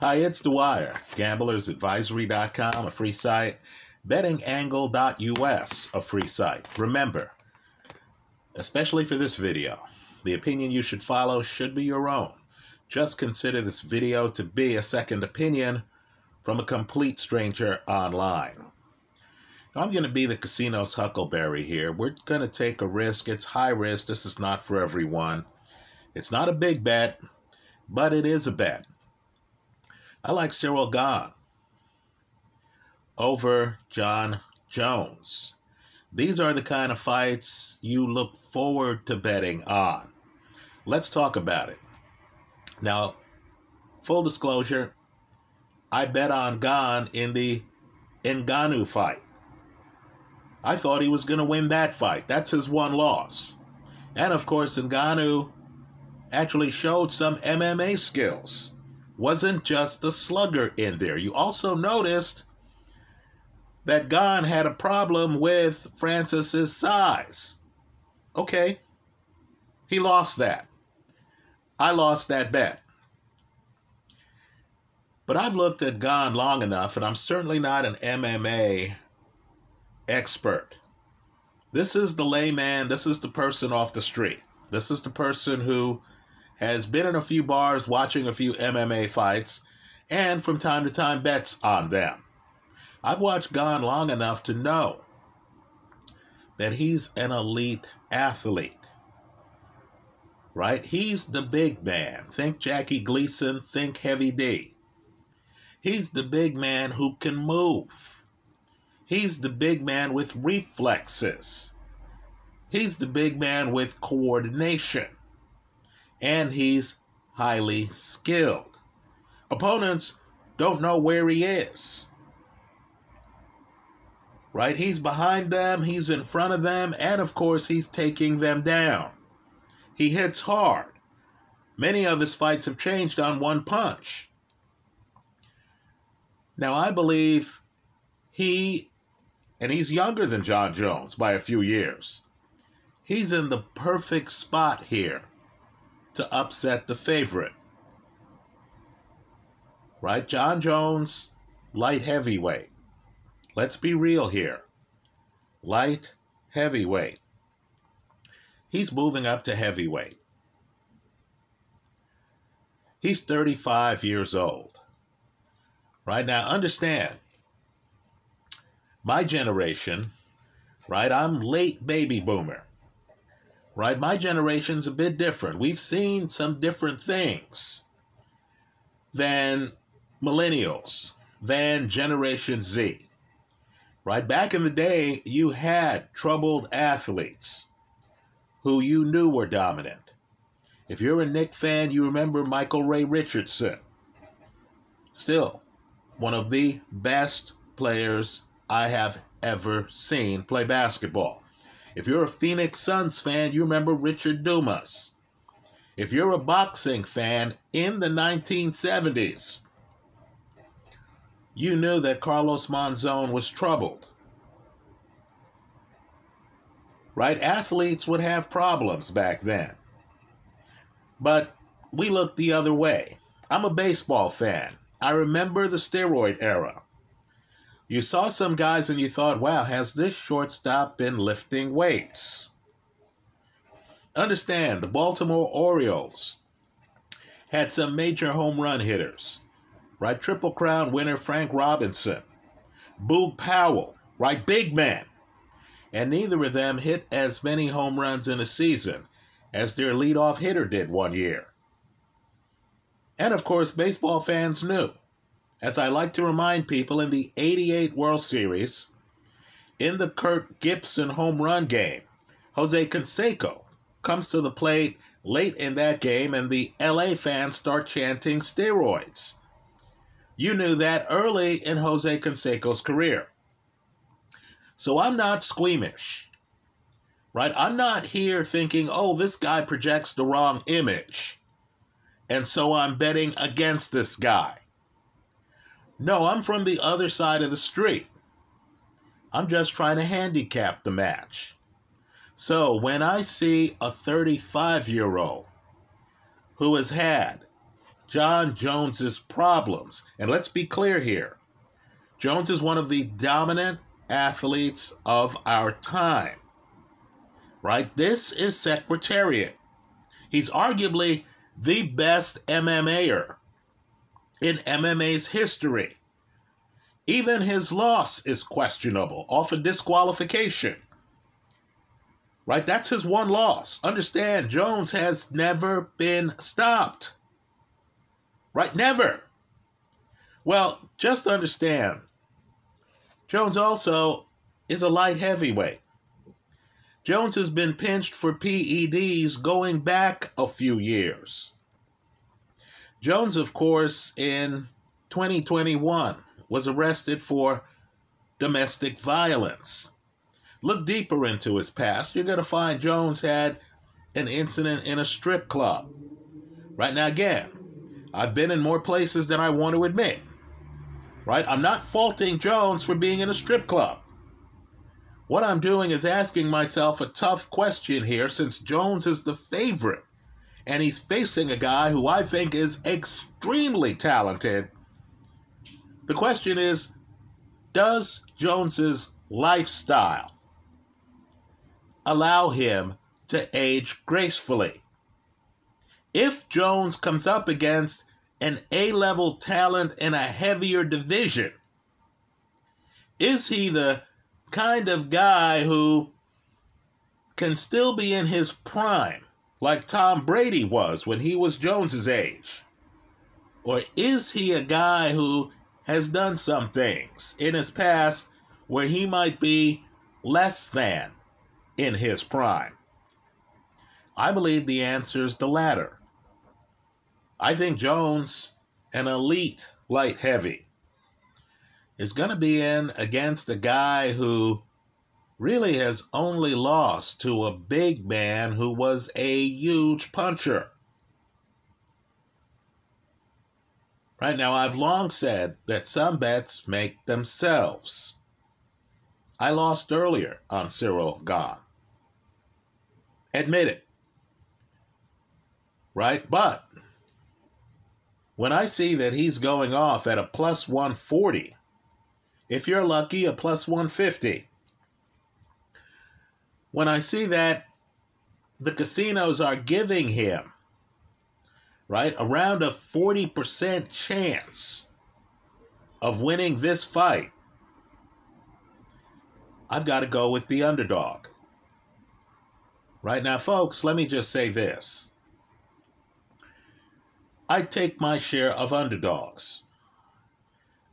Hi, it's Dwyer, gamblersadvisory.com, a free site, bettingangle.us, a free site. Remember, especially for this video, the opinion you should follow should be your own. Just consider this video to be a second opinion from a complete stranger online. Now, I'm going to be the casino's huckleberry here. We're going to take a risk. It's high risk. This is not for everyone. It's not a big bet, but it is a bet. I like Cyril Gane over Jon Jones. These are the kind of fights you look forward to betting on. Let's talk about it. Now, full disclosure, I bet on Gane in the Ngannou fight. I thought he was going to win that fight. That's his one loss. And of course, Ngannou actually showed some MMA skills. Wasn't just the slugger in there. You also noticed that Gane had a problem with Francis's size. Okay. He lost that. I lost that bet. But I've looked at Gane long enough, and I'm certainly not an MMA expert. This is the layman, this is the person off the street. This is the person who has been in a few bars watching a few MMA fights and from time to time bets on them. I've watched Gane long enough to know that he's an elite athlete. Right? He's the big man. Think Jackie Gleason, think Heavy D. He's the big man who can move. He's the big man with reflexes. He's the big man with coordination. And he's highly skilled. Opponents don't know where he is. Right? He's behind them, he's in front of them, and of course, he's taking them down. He hits hard. Many of his fights have changed on one punch. Now, I believe he, and he's younger than Jon Jones by a few years, he's in the perfect spot here to upset the favorite. Right? Jon Jones, light heavyweight. Let's be real here. Light heavyweight. He's moving up to heavyweight. He's 35 years old. Right now, understand, my generation, right? I'm late baby boomer. Right? My generation's a bit different. We've seen some different things than millennials, than Generation Z. Right? Back in the day, you had troubled athletes who you knew were dominant. If you're a Knick fan, you remember Michael Ray Richardson. Still, one of the best players I have ever seen play basketball. If you're a Phoenix Suns fan, you remember Richard Dumas. If you're a boxing fan in the 1970s, you knew that Carlos Monzon was troubled. Right? Athletes would have problems back then. But we looked the other way. I'm a baseball fan. I remember the steroid era. You saw some guys and you thought, wow, has this shortstop been lifting weights? Understand, the Baltimore Orioles had some major home run hitters, right? Triple Crown winner Frank Robinson, Boog Powell, right? Big man. And neither of them hit as many home runs in a season as their leadoff hitter did one year. And of course, baseball fans knew. As I like to remind people, in the 88 World Series, in the Kirk Gibson home run game, Jose Canseco comes to the plate late in that game, and the LA fans start chanting steroids. You knew that early in Jose Canseco's career. So I'm not squeamish, right? I'm not here thinking, oh, this guy projects the wrong image and so I'm betting against this guy. No, I'm from the other side of the street. I'm just trying to handicap the match. So when I see a 35 year old who has had Jon Jones's problems. And let's be clear here. Jones is one of the dominant athletes of our time. Right? This is Secretariat. He's arguably the best MMAer in MMA's history. Even his loss is questionable, off a disqualification. Right? That's his one loss. Understand, Jones has never been stopped. Right? Never. Well, just understand, Jones also is a light heavyweight. Jones has been pinched for PEDs going back a few years. Jones, of course, in 2021 was arrested for domestic violence. Look deeper into his past. You're going to find Jones had an incident in a strip club. Right now, again, I've been in more places than I want to admit. Right? I'm not faulting Jones for being in a strip club. What I'm doing is asking myself a tough question here since Jones is the favorite and he's facing a guy who I think is extremely talented. The question is Does Jones's lifestyle allow him to age gracefully? If Jones comes up against an A level talent in a heavier division, is he the kind of guy who can still be in his prime, like Tom Brady was when he was Jones's age? Or is he a guy who has done some things in his past where he might be less than in his prime? I believe the answer is the latter. I think Jones, an elite light heavy, is going to be in against a guy who really has only lost to a big man who was a huge puncher. Right now, I've long said that some bets make themselves. I lost earlier on Cyril Gane. Admit it. Right? But when I see that he's going off at a plus 140, if you're lucky, a plus 150. When I see that the casinos are giving him, right, around a 40% chance of winning this fight, I've got to go with the underdog. Right now, folks, let me just say this. I take my share of underdogs.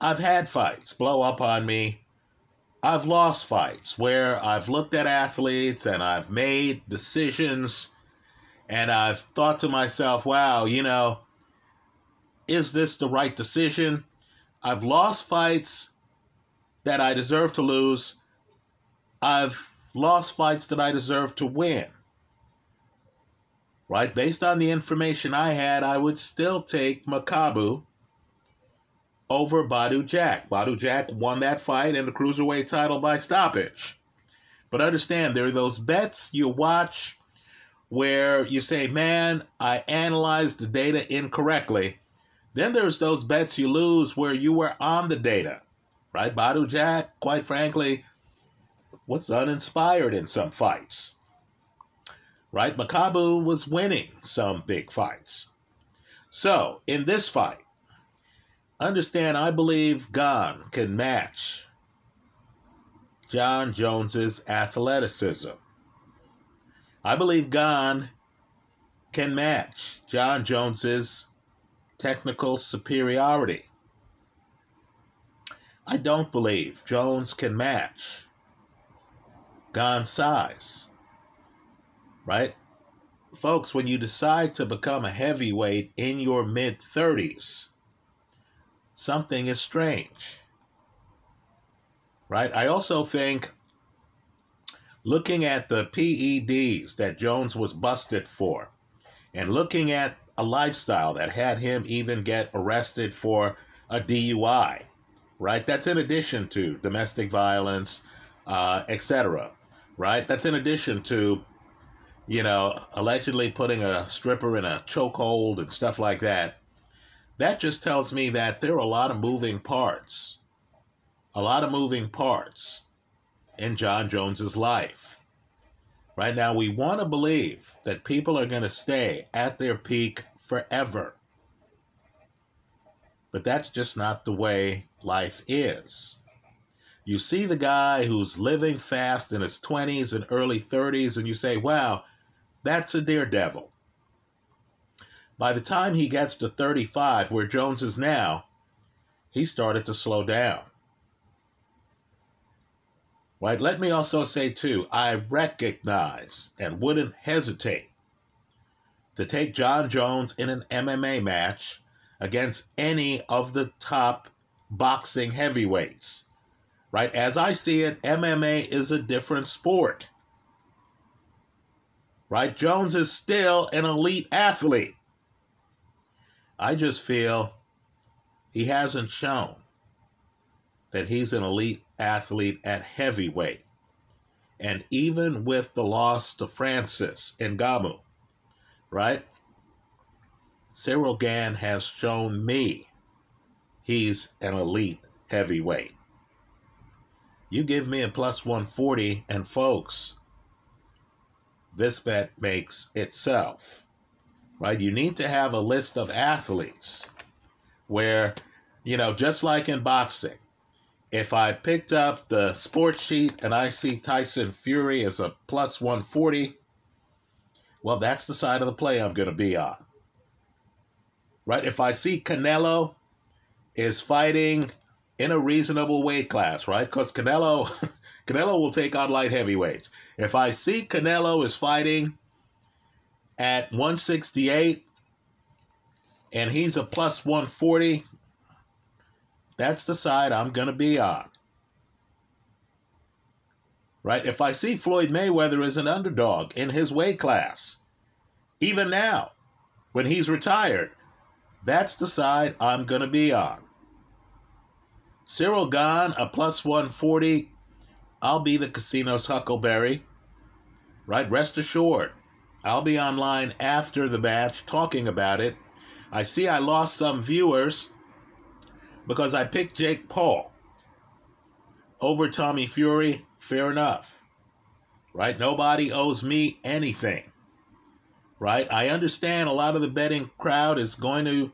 I've had fights blow up on me. I've lost fights where I've looked at athletes and I've made decisions and I've thought to myself, wow, you know, is this the right decision? I've lost fights that I deserve to lose. I've lost fights that I deserve to win. Right? Based on the information I had, I would still take Makabu over Badu Jack. Badu Jack won that fight and the cruiserweight title by stoppage. But understand, there are those bets you watch where you say, man, I analyzed the data incorrectly. Then there's those bets you lose where you were on the data, right? Badu Jack, quite frankly, was uninspired in some fights, right? Makabu was winning some big fights. So in this fight, Understand, I believe Gane can match Jon Jones's athleticism. I believe Gane can match Jon Jones's technical superiority. I don't believe Jones can match Gane's size. Right? Folks, when you decide to become a heavyweight in your mid 30s, something is strange. Right? I also think looking at the PEDs that Jones was busted for and looking at a lifestyle that had him even get arrested for a DUI, right? That's in addition to domestic violence, uh, etc. Right? That's in addition to, you know, allegedly putting a stripper in a chokehold and stuff like that. That just tells me that there are a lot of moving parts. A lot of moving parts in Jon Jones's life. Right now, we want to believe that people are going to stay at their peak forever. But that's just not the way life is. You see the guy who's living fast in his 20s and early 30s, and you say, wow, that's a daredevil. By the time he gets to 35, where Jones is now, he started to slow down. Right? Let me also say, too, I recognize and wouldn't hesitate to take Jon Jones in an MMA match against any of the top boxing heavyweights. Right? As I see it, MMA is a different sport. Right? Jones is still an elite athlete. I just feel he hasn't shown that he's an elite athlete at heavyweight. And even with the loss to Francis Ngannou, right? Cyril Gane has shown me he's an elite heavyweight. You give me a plus 140, and folks, this bet makes itself, right? You need to have a list of athletes where, you know, just like in boxing, if I picked up the sports sheet and I see Tyson Fury as a plus 140, well, that's the side of the play I'm going to be on. Right? If I see Canelo is fighting in a reasonable weight class, right? Because Canelo, Canelo will take on light heavyweights. If I see Canelo is fighting at 168 and he's a plus 140, that's the side I'm going to be on. Right? If I see Floyd Mayweather as an underdog in his weight class, even now, when he's retired, that's the side I'm going to be on. Cyril Gane, a plus 140. I'll be the casino's Huckleberry. Right? Rest assured, I'll be online after the match talking about it. I see I lost some viewers because I picked Jake Paul over Tommy Fury, fair enough. Right? Nobody owes me anything. Right? I understand a lot of the betting crowd is going to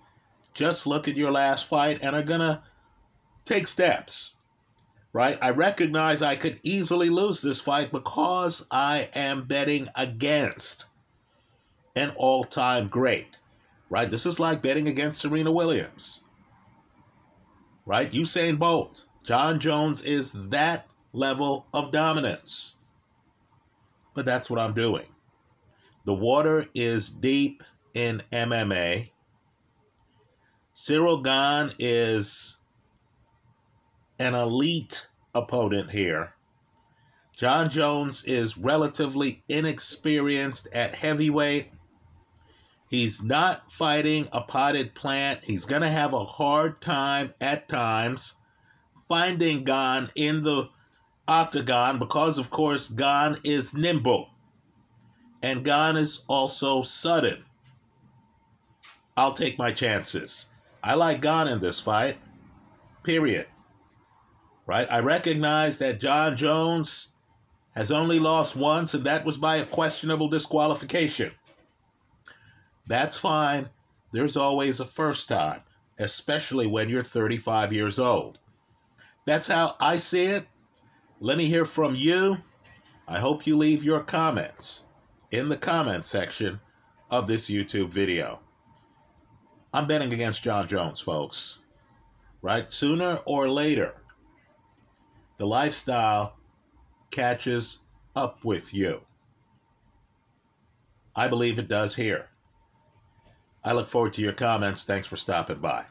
just look at your last fight and are going to take steps. Right? I recognize I could easily lose this fight because I am betting against an all time great. Right? This is like betting against Serena Williams right? Usain Bolt. Jon Jones is that level of dominance. But that's what I'm doing. The water is deep in MMA. Cyril Gane is an elite opponent here. Jon Jones is relatively inexperienced at heavyweight. He's not fighting a potted plant. He's going to have a hard time at times finding Gane in the octagon because, of course, Gane is nimble and Gane is also sudden. I'll take my chances. I like Gane in this fight, period. Right? I recognize that Jon Jones has only lost once, and that was by a questionable disqualification. That's fine. There's always a first time, especially when you're 35 years old. That's how I see it. Let me hear from you. I hope you leave your comments in the comment section of this YouTube video. I'm betting against Jon Jones, folks. Right? Sooner or later, the lifestyle catches up with you. I believe it does here. I look forward to your comments. Thanks for stopping by.